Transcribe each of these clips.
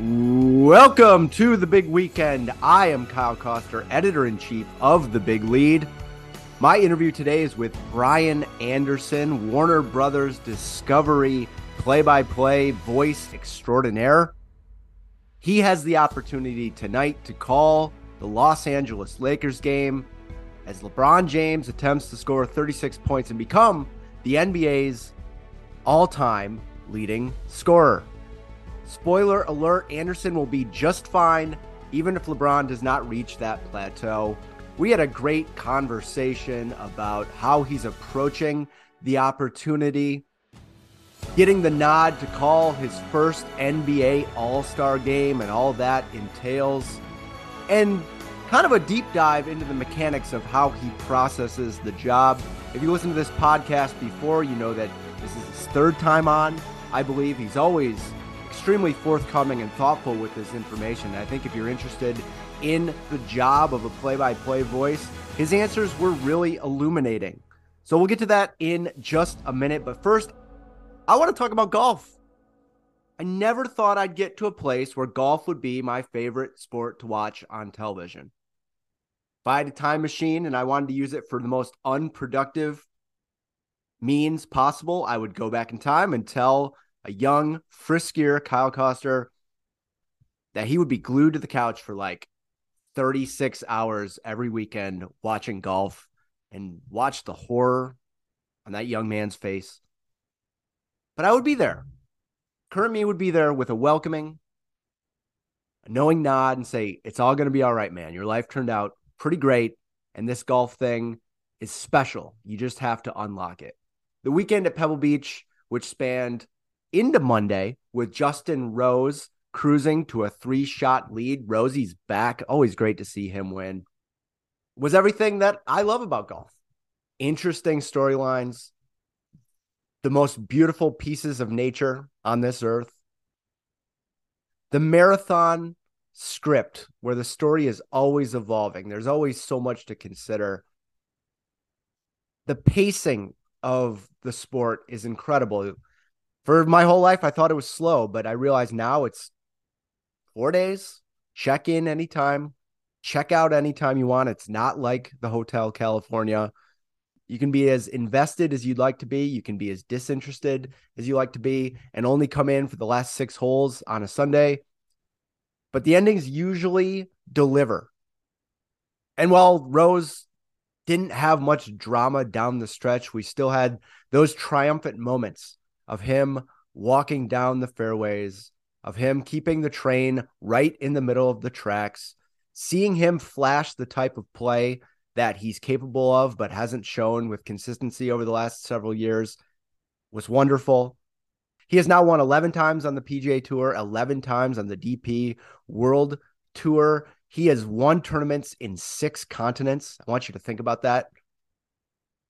Welcome to the big weekend. I am Kyle Koster, editor in chief of The Big Lead. My interview today is with Brian Anderson, Warner Brothers Discovery play by play voice extraordinaire. He has the opportunity tonight to call the Los Angeles Lakers game as LeBron James attempts to score 36 points and become the NBA's all time leading scorer. Spoiler alert Anderson will be just fine, even if LeBron does not reach that plateau. We had a great conversation about how he's approaching the opportunity, getting the nod to call his first NBA All Star game and all that entails, and kind of a deep dive into the mechanics of how he processes the job. If you listen to this podcast before, you know that this is his third time on. I believe he's always extremely forthcoming and thoughtful with this information. I think if you're interested in the job of a play by play voice, his answers were really illuminating. So we'll get to that in just a minute. But first, I want to talk about golf. I never thought I'd get to a place where golf would be my favorite sport to watch on television. If I had a time machine and I wanted to use it for the most unproductive means possible, I would go back in time and tell a young, friskier Kyle Koster that he would be glued to the couch for like 36 hours every weekend watching golf and watch the horror on that young man's face. But I would be there. Current me would be there with a welcoming, a knowing nod and say, It's all going to be all right, man. Your life turned out pretty great. And this golf thing is special. You just have to unlock it. The weekend at Pebble Beach, which spanned into Monday with Justin Rose cruising to a three shot lead. Rosie's back. Always great to see him win. Was everything that I love about golf. Interesting storylines, the most beautiful pieces of nature on this earth. The marathon script where the story is always evolving. There's always so much to consider. The pacing of the sport is incredible for my whole life, I thought it was slow, but I realize now it's four days, check in anytime, check out anytime you want. It's not like the Hotel California. You can be as invested as you'd like to be. You can be as disinterested as you like to be and only come in for the last six holes on a Sunday. But the endings usually deliver. And while Rose didn't have much drama down the stretch, we still had those triumphant moments of him walking down the fairways, of him keeping the train right in the middle of the tracks, seeing him flash the type of play that he's capable of, but hasn't shown with consistency over the last several years was wonderful. He has now won 11 times on the PGA Tour, 11 times on the DP World Tour. He has won tournaments in six continents. I want you to think about that.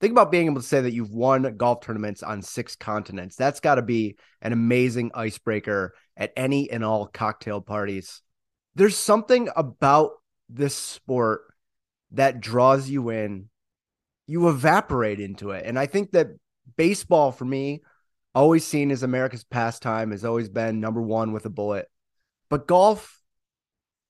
Think about being able to say that you've won golf tournaments on six continents. That's got to be an amazing icebreaker at any and all cocktail parties. There's something about this sport that draws you in. You evaporate into it. And I think that baseball, for me, always seen as America's pastime, has always been number one with a bullet. But golf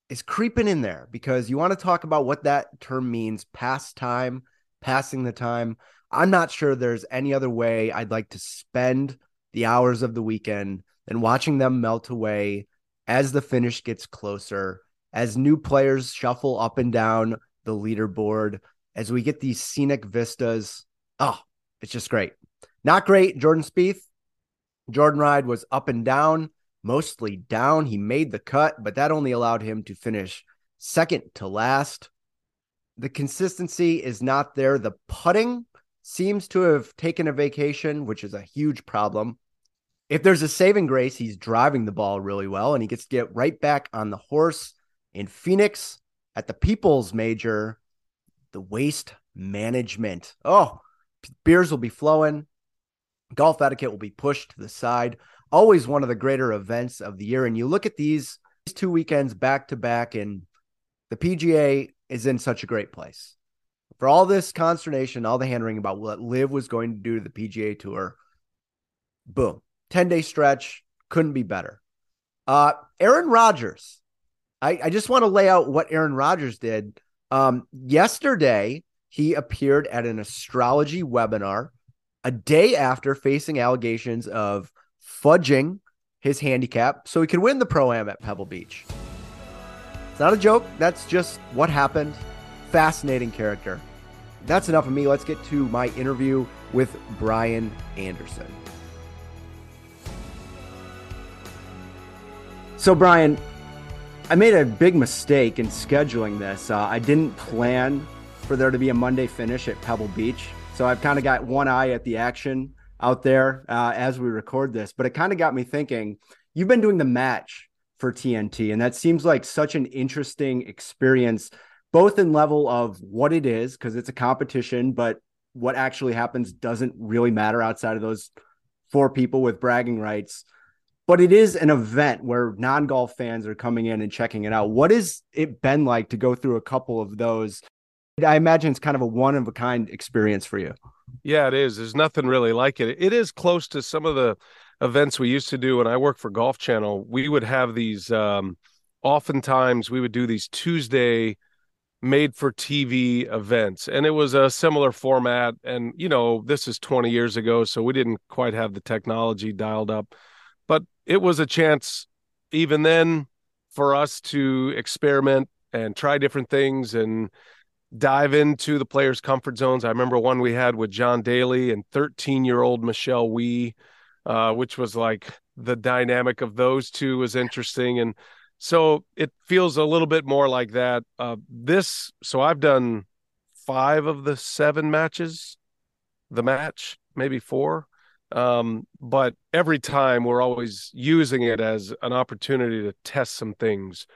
is creeping in there because you want to talk about what that term means pastime passing the time. I'm not sure there's any other way I'd like to spend the hours of the weekend than watching them melt away as the finish gets closer, as new players shuffle up and down the leaderboard, as we get these scenic vistas. Oh, it's just great. Not great, Jordan Spieth. Jordan Ride was up and down, mostly down. He made the cut, but that only allowed him to finish second to last the consistency is not there. The putting seems to have taken a vacation, which is a huge problem. If there's a saving grace, he's driving the ball really well and he gets to get right back on the horse in Phoenix at the People's Major, the waste management. Oh, beers will be flowing. Golf etiquette will be pushed to the side. Always one of the greater events of the year. And you look at these, these two weekends back to back, and the PGA is in such a great place. For all this consternation, all the hand wringing about what LIV was going to do to the PGA Tour, boom, 10 day stretch, couldn't be better. Uh, Aaron Rodgers, I, I just want to lay out what Aaron Rodgers did. Um, yesterday, he appeared at an astrology webinar a day after facing allegations of fudging his handicap so he could win the pro am at Pebble Beach. It's not a joke. That's just what happened. Fascinating character. That's enough of me. Let's get to my interview with Brian Anderson. So, Brian, I made a big mistake in scheduling this. Uh, I didn't plan for there to be a Monday finish at Pebble Beach. So I've kind of got one eye at the action out there uh, as we record this, but it kind of got me thinking. You've been doing the match for TNT, and that seems like such an interesting experience, both in level of what it is, because it's a competition, but what actually happens doesn't really matter outside of those four people with bragging rights. But it is an event where non golf fans are coming in and checking it out. What has it been like to go through a couple of those I imagine it's kind of a one of a kind experience for you. Yeah, it is. There's nothing really like it. It is close to some of the events we used to do when I worked for Golf Channel. We would have these um oftentimes we would do these Tuesday made for TV events and it was a similar format and you know this is 20 years ago so we didn't quite have the technology dialed up but it was a chance even then for us to experiment and try different things and dive into the players' comfort zones. I remember one we had with John Daly and 13 year old Michelle Wie, uh, which was like the dynamic of those two was interesting. And so it feels a little bit more like that. Uh, this, so I've done five of the seven matches, the match, maybe four. Um, but every time we're always using it as an opportunity to test some things.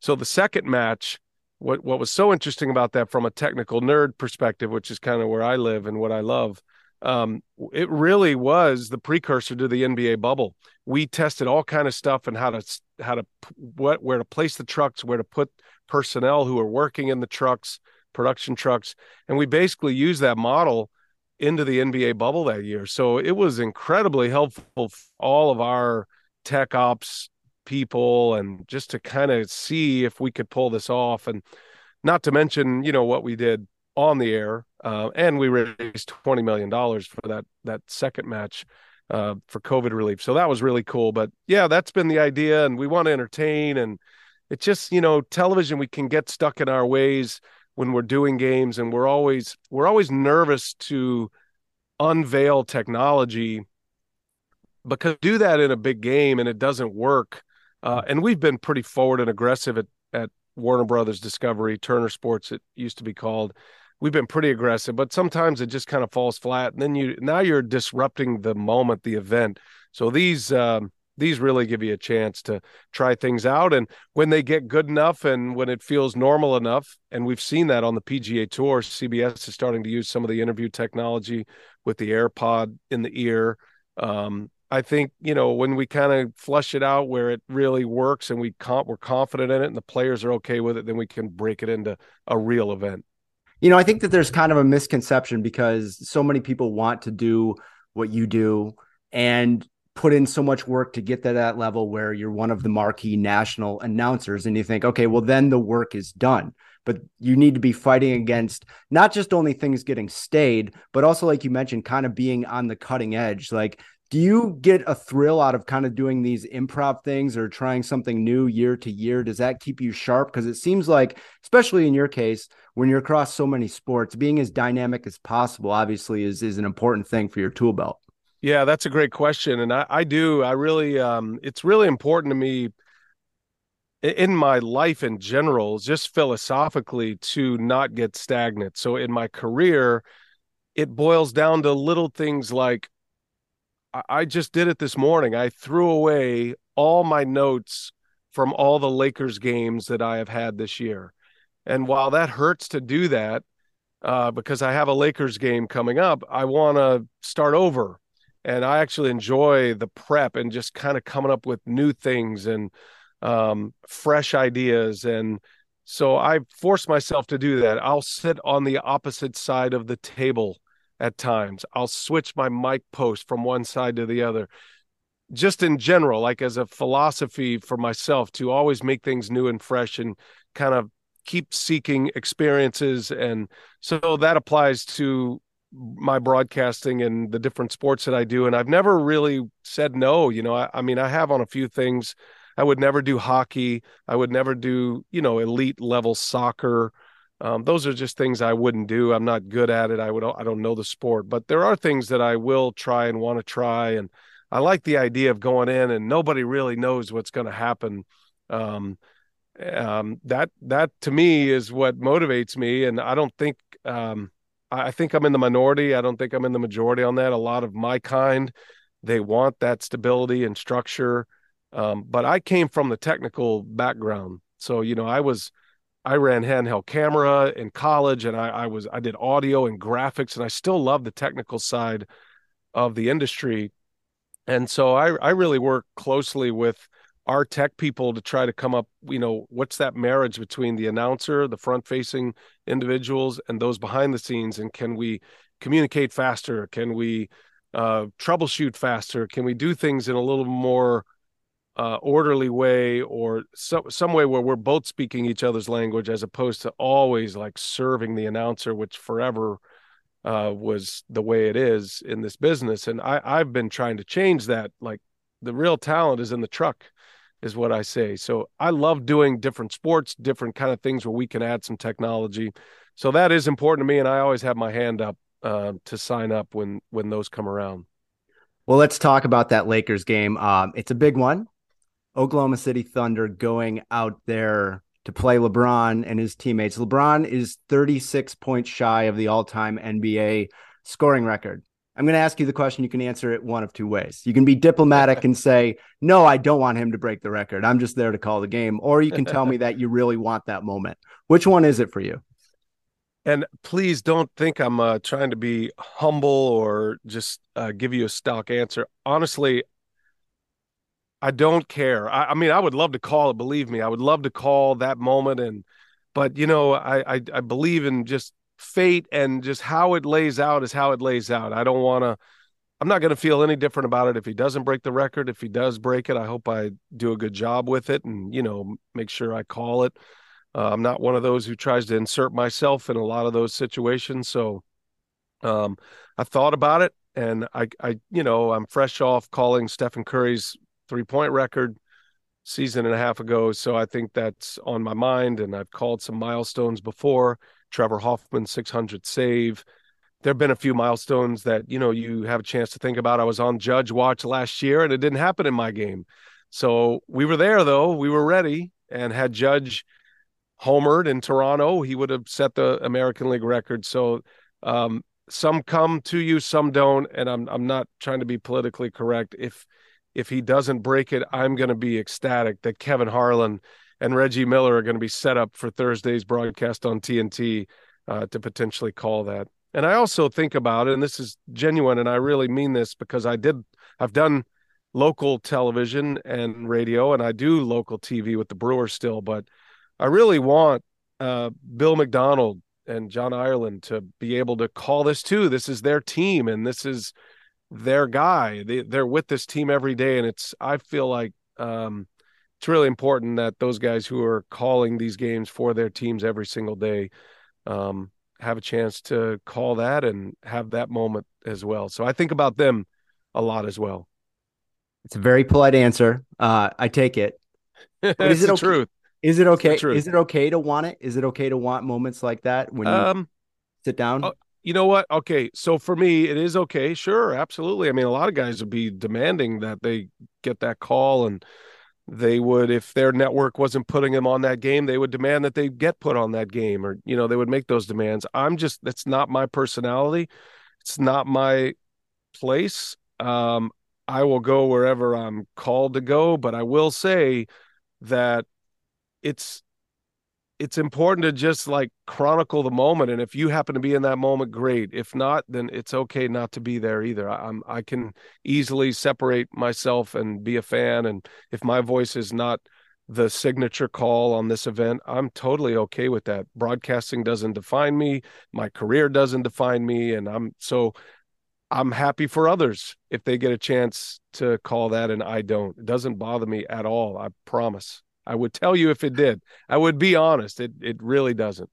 So the second match, what what was so interesting about that from a technical nerd perspective, which is kind of where I live and what I love, um, it really was the precursor to the NBA bubble. We tested all kind of stuff and how to how to what where to place the trucks, where to put personnel who are working in the trucks, production trucks, and we basically used that model into the NBA bubble that year. So it was incredibly helpful for all of our tech ops people and just to kind of see if we could pull this off and not to mention you know what we did on the air uh, and we raised 20 million dollars for that that second match uh, for covid relief so that was really cool but yeah that's been the idea and we want to entertain and it's just you know television we can get stuck in our ways when we're doing games and we're always we're always nervous to unveil technology because do that in a big game and it doesn't work uh, and we've been pretty forward and aggressive at, at Warner Brothers Discovery, Turner Sports, it used to be called. We've been pretty aggressive, but sometimes it just kind of falls flat. And then you now you're disrupting the moment, the event. So these um, these really give you a chance to try things out. And when they get good enough and when it feels normal enough, and we've seen that on the PGA Tour, CBS is starting to use some of the interview technology with the AirPod in the ear. Um, I think you know when we kind of flush it out where it really works and we comp- we're confident in it and the players are okay with it, then we can break it into a real event. You know, I think that there's kind of a misconception because so many people want to do what you do and put in so much work to get to that level where you're one of the marquee national announcers and you think, okay, well then the work is done but you need to be fighting against not just only things getting stayed, but also, like you mentioned, kind of being on the cutting edge. Like do you get a thrill out of kind of doing these improv things or trying something new year to year? Does that keep you sharp? Because it seems like especially in your case when you're across so many sports being as dynamic as possible obviously is is an important thing for your tool belt. Yeah that's a great question and i, I do i really um, it's really important to me in my life in general just philosophically to not get stagnant. So in my career it boils down to little things like I just did it this morning. I threw away all my notes from all the Lakers games that I have had this year. And while that hurts to do that, uh, because I have a Lakers game coming up, I want to start over. And I actually enjoy the prep and just kind of coming up with new things and um, fresh ideas. And so I force myself to do that. I'll sit on the opposite side of the table at times. I'll switch my mic post from one side to the other. Just in general, like as a philosophy for myself to always make things new and fresh and kind of keep seeking experiences. And so that applies to my broadcasting and the different sports that I do. And I've never really said no. You know, I, I mean, I have on a few things. I would never do hockey. I would never do, you know, elite level soccer. Um, those are just things I wouldn't do. I'm not good at it. I would I don't know the sport, but there are things that I will try and want to try. And I like the idea of going in and nobody really knows what's going to happen. Um, um, that that to me is what motivates me. And I don't think um, I think I'm in the minority. I don't think I'm in the majority on that. A lot of my kind, they want that stability and structure. Um, but I came from the technical background, so you know I was I ran handheld camera in college and I, I was I did audio and graphics and I still love the technical side of the industry. And so I, I really work closely with our tech people to try to come up, you know, what's that marriage between the announcer, the front facing individuals, and those behind the scenes? And can we communicate faster? Can we uh, troubleshoot faster? Can we do things in a little more uh, orderly way or some some way where we're both speaking each other's language as opposed to always like serving the announcer, which forever uh, was the way it is in this business. And I I've been trying to change that. Like the real talent is in the truck, is what I say. So I love doing different sports, different kind of things where we can add some technology. So that is important to me, and I always have my hand up uh, to sign up when when those come around. Well, let's talk about that Lakers game. Um, it's a big one. Oklahoma City Thunder going out there to play LeBron and his teammates. LeBron is 36 points shy of the all time NBA scoring record. I'm going to ask you the question. You can answer it one of two ways. You can be diplomatic and say, No, I don't want him to break the record. I'm just there to call the game. Or you can tell me that you really want that moment. Which one is it for you? And please don't think I'm uh, trying to be humble or just uh, give you a stock answer. Honestly, I don't care. I, I, mean, I would love to call it. Believe me, I would love to call that moment. And, but you know, I I, I believe in just fate and just how it lays out is how it lays out. I don't want to. I'm not going to feel any different about it if he doesn't break the record. If he does break it, I hope I do a good job with it and you know make sure I call it. Uh, I'm not one of those who tries to insert myself in a lot of those situations. So, um, I thought about it, and I, I, you know, I'm fresh off calling Stephen Curry's three point record season and a half ago. So I think that's on my mind. And I've called some milestones before. Trevor Hoffman 600 save. There have been a few milestones that you know you have a chance to think about. I was on Judge Watch last year, and it didn't happen in my game. So we were there though. We were ready, and had Judge homered in Toronto, he would have set the American League record. So um, some come to you, some don't, and I'm I'm not trying to be politically correct. If if he doesn't break it, I'm going to be ecstatic that Kevin Harlan and Reggie Miller are going to be set up for Thursday's broadcast on TNT uh, to potentially call that. And I also think about it, and this is genuine, and I really mean this because I did, I've done local television and radio, and I do local TV with the Brewers still, but I really want uh, Bill Macdonald and John Ireland to be able to call this too. This is their team, and this is their guy. They they're with this team every day, and it's I feel like um, it's really important that those guys who are calling these games for their teams every single day um, have a chance to call that and have that moment as well. So I think about them a lot as well. It's a very polite answer. Uh, I take it. But is it okay? truth. Is it okay? Is it okay to want it? Is it okay to want moments like that when you um, sit down? You know what? Okay, so for me, it is okay. Sure, absolutely. I mean, a lot of guys would be demanding that they get that call, and they would, if their network wasn't putting them on that game, they would demand that they get put on that game, or you know, they would make those demands. I'm just that's not my personality. it's not my place. Um, I will go wherever I'm called to go, but I will say that it's it's important to just like chronicle the moment and if you happen to be in that moment great. If not then it's okay not to be there either. I, am i can easily separate myself and be a fan and if my voice is not the signature call on this event i'm totally okay with that. Broadcasting doesn't define me. My career doesn't define me and i'm so i'm happy for others if they get a chance to call that and i don't. It doesn't bother me at all i promise I would tell you if it did. I would be honest. It it really doesn't.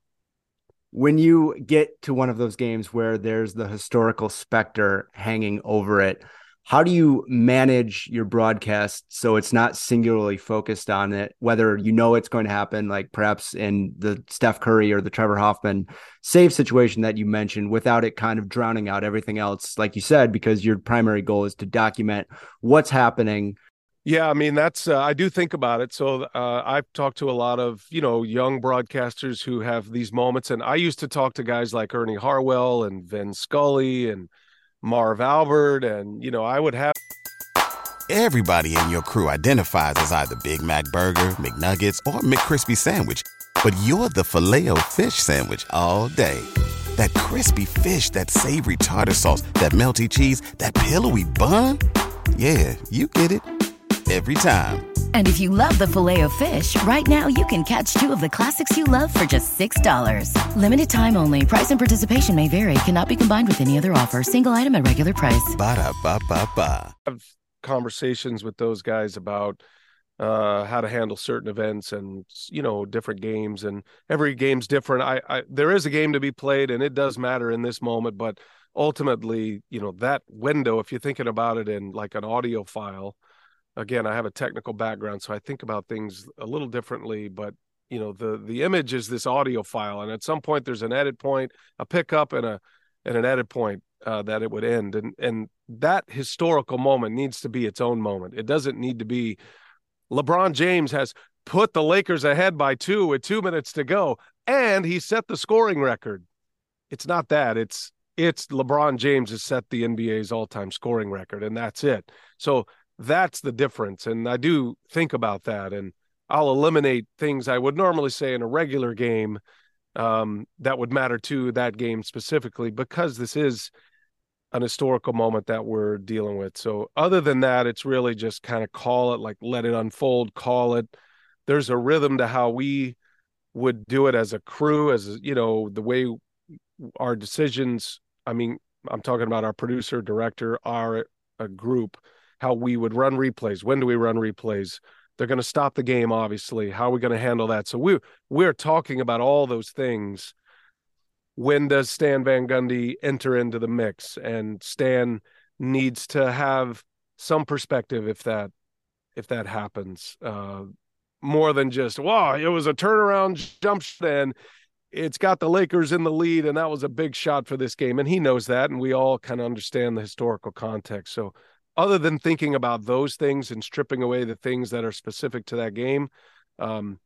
When you get to one of those games where there's the historical specter hanging over it, how do you manage your broadcast so it's not singularly focused on it, whether you know it's going to happen, like perhaps in the Steph Curry or the Trevor Hoffman save situation that you mentioned, without it kind of drowning out everything else, like you said, because your primary goal is to document what's happening yeah, I mean that's uh, I do think about it. So uh, I've talked to a lot of you know young broadcasters who have these moments, and I used to talk to guys like Ernie Harwell and Vin Scully and Marv Albert, and you know I would have. Everybody in your crew identifies as either Big Mac Burger, McNuggets, or McCrispy Sandwich, but you're the filet fish Sandwich all day. That crispy fish, that savory tartar sauce, that melty cheese, that pillowy bun. Yeah, you get it every time. And if you love the Filet-O-Fish, right now you can catch two of the classics you love for just $6. Limited time only. Price and participation may vary. Cannot be combined with any other offer. Single item at regular price. Ba da ba ba ba. I have conversations with those guys about uh, how to handle certain events and you know different games and every game's different. I, I there is a game to be played and it does matter in this moment, but ultimately, you know that window. If you're thinking about it in like an audio file again, I have a technical background, so I think about things a little differently. But you know, the the image is this audio file, and at some point there's an edit point, a pickup, and a and an edit point uh, that it would end, and and that historical moment needs to be its own moment. It doesn't need to be. LeBron James has put the Lakers ahead by two with two minutes to go, and he set the scoring record. It's not that. It's it's LeBron James has set the NBA's all-time scoring record, and that's it. So that's the difference and i do think about that and i'll eliminate things i would normally say in a regular game um, that would matter to that game specifically because this is an historical moment that we're dealing with. So other than that it's really just kind of call it like let it unfold call it. There's a rhythm to how we would do it as a crew as you know the way our decisions i mean i'm talking about our producer director our a group how we would run replays. When do we run replays? They're going to stop the game, obviously. How are we going to handle that? So we're we're talking about all those things. When does Stan Van Gundy enter into the mix? And Stan needs to have some perspective if that if that happens. Uh, more than just wow, it was a turnaround jump and it's got the Lakers in the lead, and that was a big shot for this game. And he knows that, and we all kind of understand the historical context. So other than thinking about those things and stripping away the things that are specific to that game, um,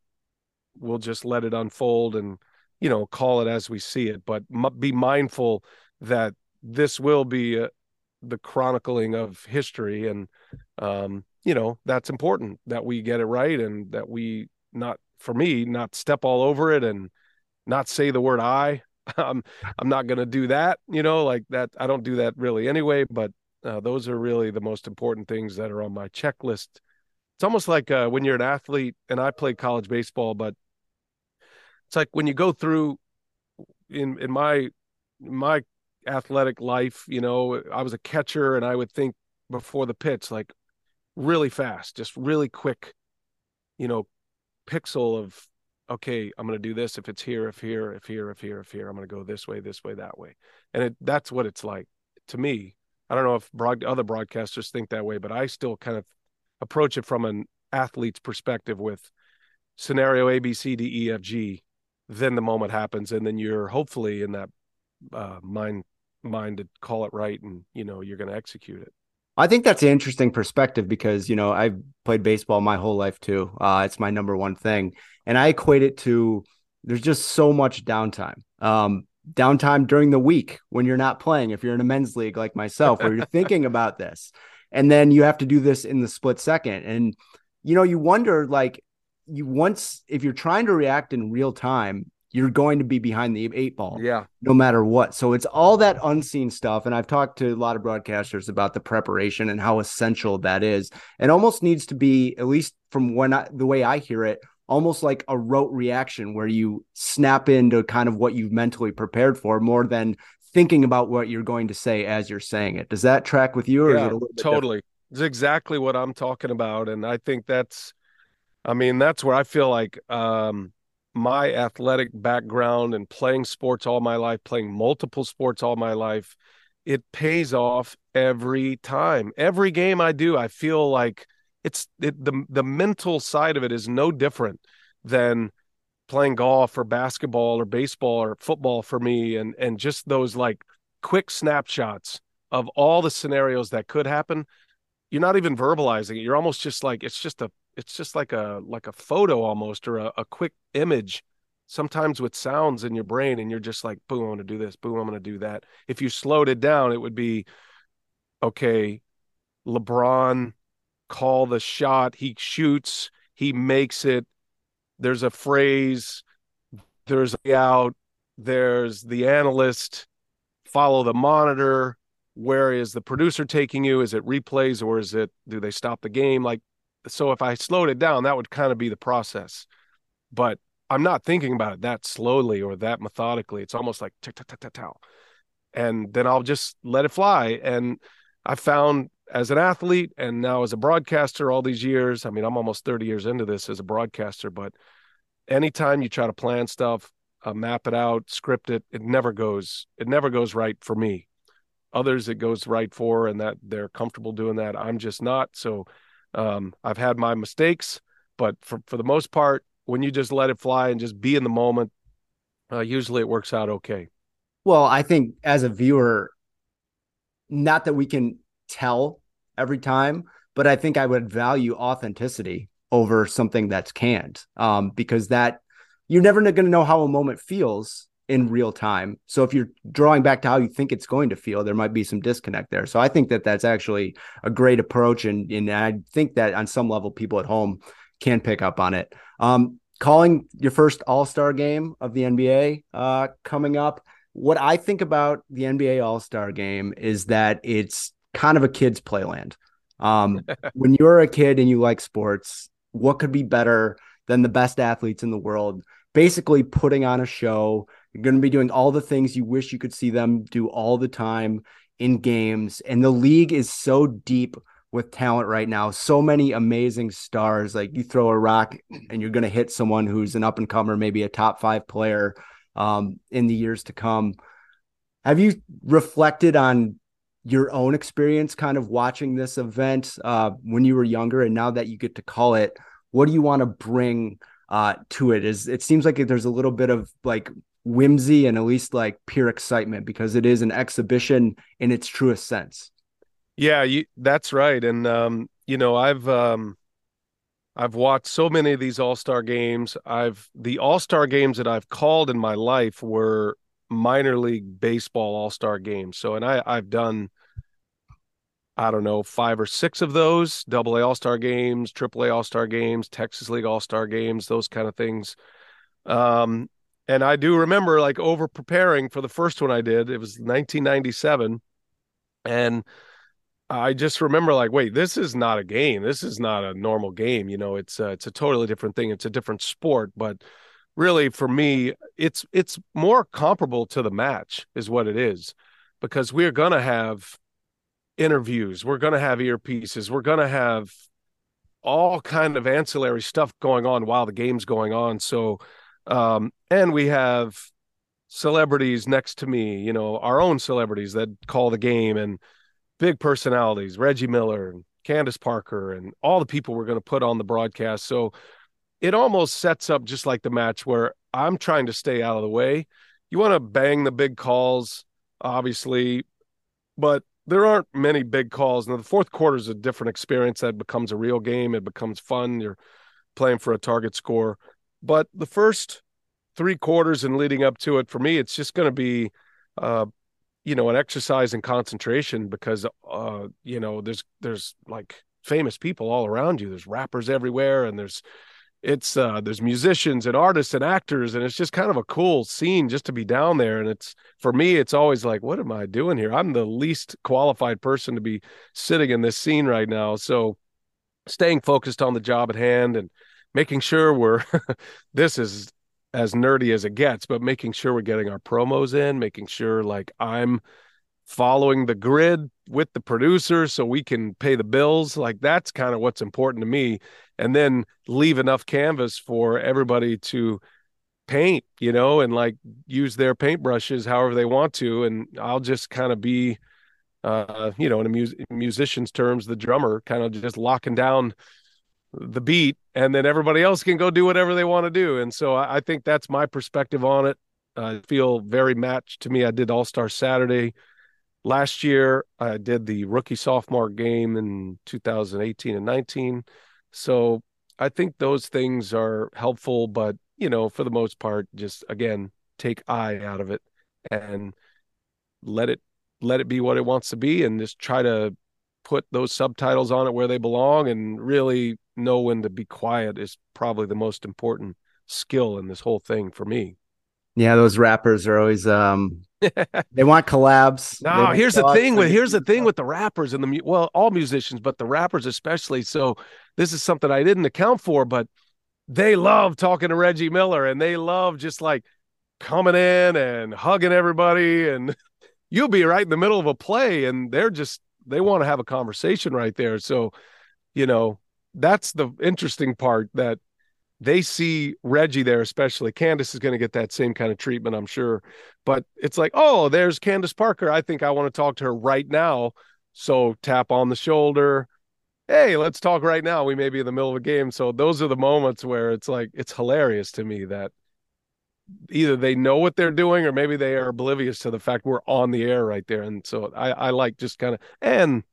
we'll just let it unfold and you know call it as we see it. But be mindful that this will be uh, the chronicling of history, and um, you know that's important that we get it right and that we not for me not step all over it and not say the word I. I'm I'm not to do that, you know, like that. I don't do that really anyway, but uh, those are really the most important things that are on my checklist. It's almost like uh, when you're an athlete, and I play college baseball, but it's like when you go through in in my my athletic life, you know, I was a catcher, and I would think before the pitch, like really fast, just really quick, you know, pixel of okay, I'm going to do this if it's here, if here, if here, if here, if here. I'm going to go this way, this way, that way, and it, that's what it's like to me I don't know if broad, other broadcasters think that way, but I still kind of approach it from an athlete's perspective with scenario A, B, C, D, E, F, G. Then the moment happens, and then you're hopefully in that uh, mind mind to call it right, and you know you're going to execute it. I think that's an interesting perspective because you know I've played baseball my whole life too. Uh, it's my number one thing, and I equate it to there's just so much downtime. Um, downtime during the week when you're not playing, if you're in a men's league like myself, where you're thinking about this. And then you have to do this in the split second. And, you know, you wonder like, you once, if you're trying to react in real time, you're going to be behind the eight ball. Yeah. No matter what. So it's all that unseen stuff. And I've talked to a lot of broadcasters about the preparation and how essential that is. It almost needs to be, at least from when I, the way I hear it, almost like a rote reaction where you snap into kind of what you've mentally prepared for more than thinking about what you're going to say as you're saying it. Does that track with you? Or yeah, totally. Different? It's exactly what I'm talking about. And I think that's, I mean, that's where I feel like, um, my athletic background and playing sports all my life, playing multiple sports all my life, it pays off every time. Every game I do, I feel like it's it, the the mental side of it is no different than playing golf or basketball or baseball or football for me and and just those like quick snapshots of all the scenarios that could happen. You're not even verbalizing it. You're almost just like it's just a it's just like a like a photo almost or a, a quick image sometimes with sounds in your brain and you're just like boom i'm going to do this. Boom i'm going to do that. If you slowed it down it would be okay lebron call the shot he shoots he makes it there's a phrase there's a out there's the analyst follow the monitor where is the producer taking you is it replays or is it do they stop the game like so if I slowed it down, that would kind of be the process. But I'm not thinking about it that slowly or that methodically. It's almost like tick, tick, tick, tick, tick. And then I'll just let it fly. And I found as an athlete and now as a broadcaster all these years, I mean, I'm almost 30 years into this as a broadcaster, but anytime you try to plan stuff, uh, map it out, script it, it never goes, it never goes right for me. Others it goes right for, and that they're comfortable doing that. I'm just not. So um, I've had my mistakes, but for, for the most part, when you just let it fly and just be in the moment, uh, usually it works out okay. Well, I think as a viewer, not that we can tell every time, but I think I would value authenticity over something that's canned um, because that you're never going to know how a moment feels in real time. So if you're drawing back to how you think it's going to feel, there might be some disconnect there. So I think that that's actually a great approach, and and I think that on some level, people at home can pick up on it. Um, calling your first All Star game of the NBA uh, coming up. What I think about the NBA All Star game is that it's kind of a kid's playland. Um, when you're a kid and you like sports, what could be better than the best athletes in the world basically putting on a show you're going to be doing all the things you wish you could see them do all the time in games. And the league is so deep with talent right now. So many amazing stars. Like you throw a rock and you're going to hit someone who's an up and comer, maybe a top five player um, in the years to come. Have you reflected on your own experience kind of watching this event uh, when you were younger and now that you get to call it? What do you want to bring uh, to it? Is it seems like there's a little bit of like whimsy and at least like pure excitement because it is an exhibition in its truest sense. Yeah, you, that's right. And um, you know, I've um, I've watched so many of these All-Star games. I've the All-Star games that I've called in my life were minor league baseball All-Star games. So and I I've done I don't know, five or six of those double A All Star games, triple A All Star games, Texas League All Star games, those kind of things. Um, and I do remember like over preparing for the first one I did. It was 1997, and I just remember like, wait, this is not a game. This is not a normal game. You know, it's a, it's a totally different thing. It's a different sport, but really for me, it's it's more comparable to the match is what it is, because we're gonna have interviews, we're gonna have earpieces, we're gonna have all kind of ancillary stuff going on while the game's going on. So um, and we have celebrities next to me, you know, our own celebrities that call the game and big personalities, Reggie Miller and Candace Parker and all the people we're going to put on the broadcast. So it almost sets up just like the match where I'm trying to stay out of the way. You want to bang the big calls, obviously, but there aren't many big calls. Now, the fourth quarter is a different experience. That becomes a real game. It becomes fun. You're playing for a target score. But the first three quarters and leading up to it for me, it's just going to be, uh, you know, an exercise in concentration because, uh, you know, there's there's like famous people all around you. There's rappers everywhere, and there's it's uh there's musicians and artists and actors and it's just kind of a cool scene just to be down there and it's for me it's always like what am i doing here? I'm the least qualified person to be sitting in this scene right now. So staying focused on the job at hand and making sure we're this is as nerdy as it gets but making sure we're getting our promos in making sure like i'm following the grid with the producer so we can pay the bills like that's kind of what's important to me and then leave enough canvas for everybody to paint you know and like use their paintbrushes however they want to. And i'll just kind of be uh you know in a mus- musician's terms the drummer kind of just locking down the beat and then everybody else can go do whatever they want to do. And so i, I think that's my perspective on it. I feel very matched to me. I did all star saturday last year. I did the rookie sophomore game in 2018 and 19 so i think those things are helpful but you know for the most part just again take i out of it and let it let it be what it wants to be and just try to put those subtitles on it where they belong and really know when to be quiet is probably the most important skill in this whole thing for me yeah those rappers are always um they want collabs. No, here's the thing with here's the thing with the rappers and the well, all musicians, but the rappers especially. So this is something I didn't account for, but they love talking to Reggie Miller and they love just like coming in and hugging everybody and you'll be right in the middle of a play and they're just they want to have a conversation right there. So, you know, that's the interesting part that they see Reggie there, especially Candace is going to get that same kind of treatment, I'm sure. But it's like, oh, there's Candace Parker. I think I want to talk to her right now. So tap on the shoulder. Hey, let's talk right now. We may be in the middle of a game. So those are the moments where it's like, it's hilarious to me that either they know what they're doing or maybe they are oblivious to the fact we're on the air right there. And so I, I like just kind of, and,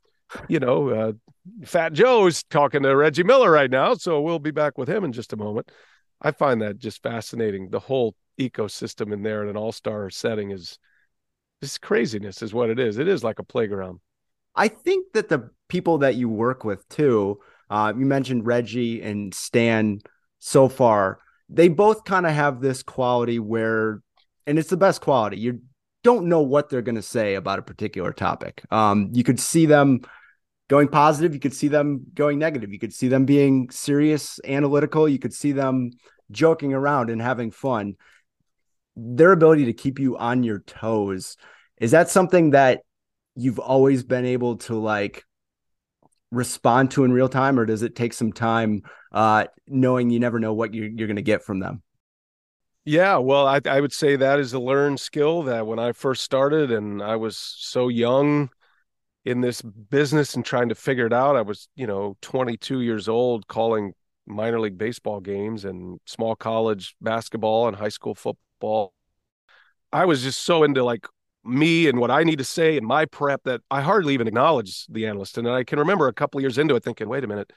you know, uh, Fat Joe's talking to Reggie Miller right now, so we'll be back with him in just a moment. I find that just fascinating. The whole ecosystem in there in an all-star setting is this craziness is what it is. It is like a playground. I think that the people that you work with too, uh, you mentioned Reggie and Stan so far, they both kind of have this quality where, and it's the best quality. You don't know what they're going to say about a particular topic. Um, you could see them going positive, you could see them going negative. You could see them being serious, analytical. You could see them joking around and having fun. Their ability to keep you on your toes is that something that you've always been able to like respond to in real time, or does it take some time uh, knowing you never know what you're, you're going to get from them? Yeah, well, I, I would say that is a learned skill that when I first started and I was so young, in this business and trying to figure it out. I was, you know, 22 years old calling minor league baseball games and small college basketball and high school football. I was just so into like me and what I need to say and my prep that I hardly even acknowledge the analyst. And I can remember a couple years into it thinking, wait a minute.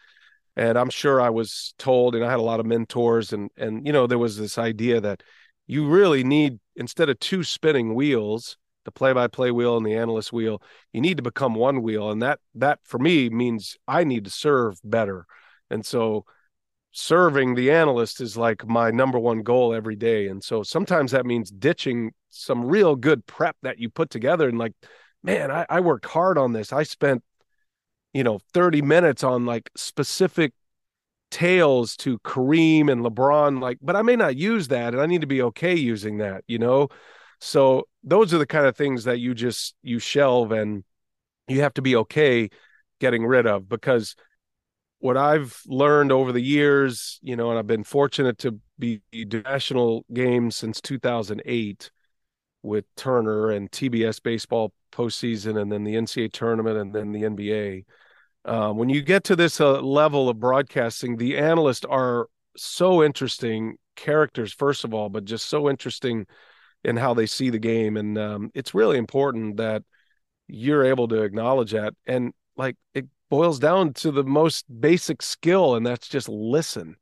And I'm sure I was told, and I had a lot of mentors, and and you know, there was this idea that you really need instead of two spinning wheels, the play-by-play wheel and the analyst wheel you need to become one wheel and that that for me means i need to serve better. And so serving the analyst is like my number one goal every day. And so sometimes that means ditching some real good prep that you put together and like man i, I worked hard on this. I spent you know 30 minutes on like specific tales to Kareem and LeBron like but I may not use that and I need to be okay using that you know so those are the kind of things that you just you shelve and you have to be okay getting rid of because what I've learned over the years, you know, and I've been fortunate to be national games since 2008 with Turner and TBS baseball postseason, and then the NCAA tournament, and then the NBA. Um, when you get to this uh, level of broadcasting, the analysts are so interesting characters, first of all, but just so interesting in how they see the game. And um, it's really important that you're able to acknowledge that. And like it boils down to the most basic skill, and that's just listen.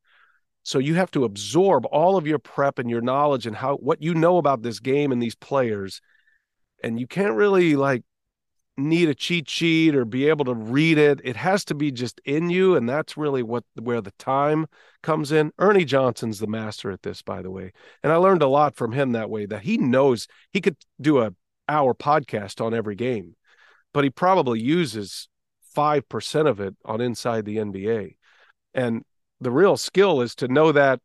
So you have to absorb all of your prep and your knowledge and how what you know about this game and these players. And you can't really like need a cheat sheet or be able to read it. It has to be just in you, and that's really what where the time comes in. Ernie Johnson's the master at this, by the way, and I learned a lot from him that way. That he knows he could do a hour podcast on every game, but he probably uses five percent of it on Inside the NBA, and the real skill is to know that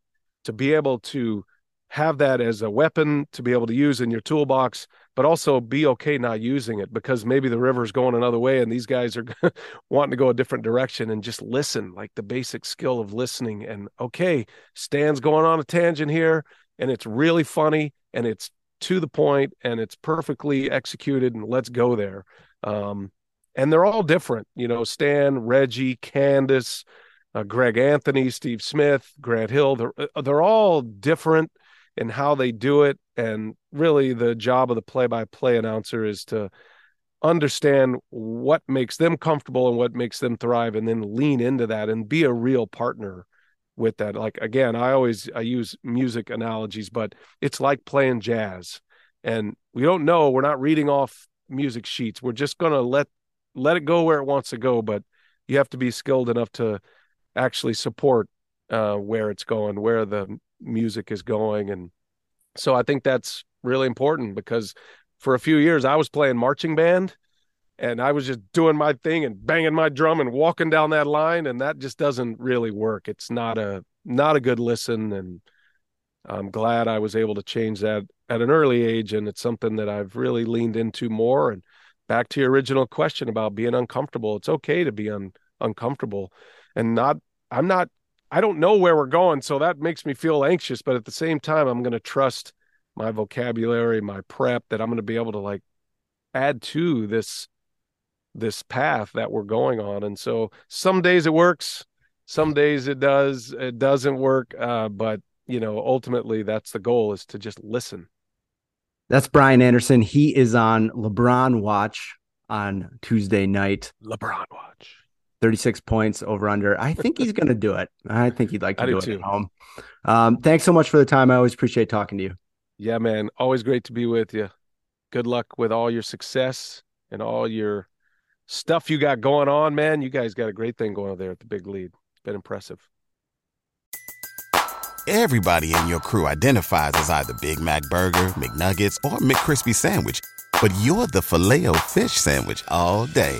to be able to have that as a weapon to be able to use in your toolbox but also be okay not using it because maybe the river's going another way and these guys are wanting to go a different direction and just listen like the basic skill of listening and okay stan's going on a tangent here and it's really funny and it's to the point and it's perfectly executed and let's go there. Um, and they're all different you know stan reggie candace uh, greg anthony steve smith grant hill they're, uh, they're all different in how they do it. And really the job of the play-by-play announcer is to understand what makes them comfortable and what makes them thrive and then lean into that and be a real partner with that. Like again i always i use music analogies but it's like playing jazz. And we don't know we're not reading off music sheets. We're just going to let let it go where it wants to go but you have to be skilled enough to actually support uh, where it's going where the music is going and so I think that's really important because for a few years I was playing marching band and I was just doing my thing and banging my drum and walking down that line and that just doesn't really work. It's not a not a good listen and I'm glad I was able to change that at an early age and it's something that I've really leaned into more and back to your original question about being uncomfortable. It's okay to be un- uncomfortable and not I'm not I don't know where we're going, so that makes me feel anxious. But at the same time, I'm going to trust my vocabulary, my prep, that I'm going to be able to like add to this this path that we're going on. And so some days it works, some days it does, it doesn't work. Uh, but you know, ultimately, that's the goal: is to just listen. That's Brian Anderson. He is on LeBron Watch on Tuesday night. LeBron Watch. 36 points over under. I think he's going to do it. I think he'd like to do, do, it too. at home. Um, thanks so much for the time. I always appreciate talking to you. Yeah, man. Always great to be with you. Good luck with all your success and all your stuff you got going on, man. You guys got a great thing going on there at the big lead. It's been impressive. Everybody in your crew identifies as either Big Mac Burger, McNuggets, or McCrispy Sandwich, but you're the filet fish Sandwich all day